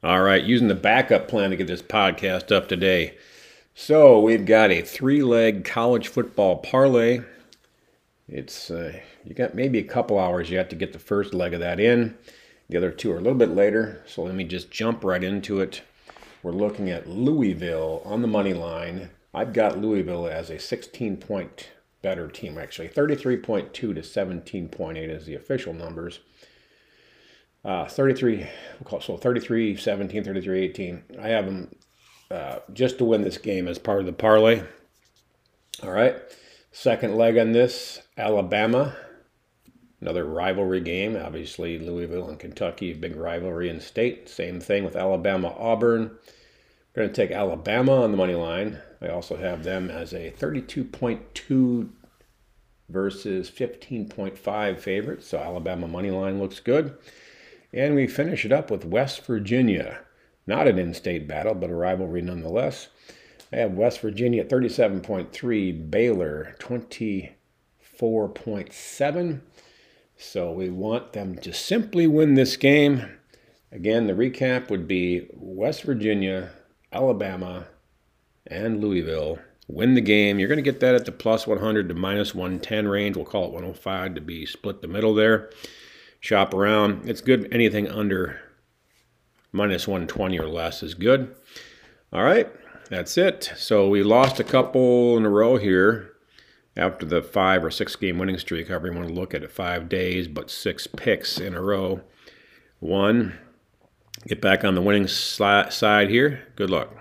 All right, using the backup plan to get this podcast up today. So we've got a three-leg college football parlay. It's uh, you got maybe a couple hours yet to get the first leg of that in. The other two are a little bit later. So let me just jump right into it. We're looking at Louisville on the money line. I've got Louisville as a 16 point better team actually. 33.2 to 17.8 is the official numbers. Uh, 33, so 33, 17, 33, 18. I have them uh, just to win this game as part of the parlay. All right. Second leg on this, Alabama. Another rivalry game. Obviously, Louisville and Kentucky, big rivalry in state. Same thing with Alabama, Auburn. We're going to take Alabama on the money line. I also have them as a 32.2 versus 15.5 favorite. So Alabama money line looks good. And we finish it up with West Virginia. Not an in state battle, but a rivalry nonetheless. I have West Virginia at 37.3, Baylor 24.7. So we want them to simply win this game. Again, the recap would be West Virginia, Alabama, and Louisville win the game. You're going to get that at the plus 100 to minus 110 range. We'll call it 105 to be split the middle there shop around. It's good. Anything under minus 120 or less is good. All right, that's it. So we lost a couple in a row here after the five or six game winning streak, however you want to look at it, five days, but six picks in a row. One, get back on the winning side here. Good luck.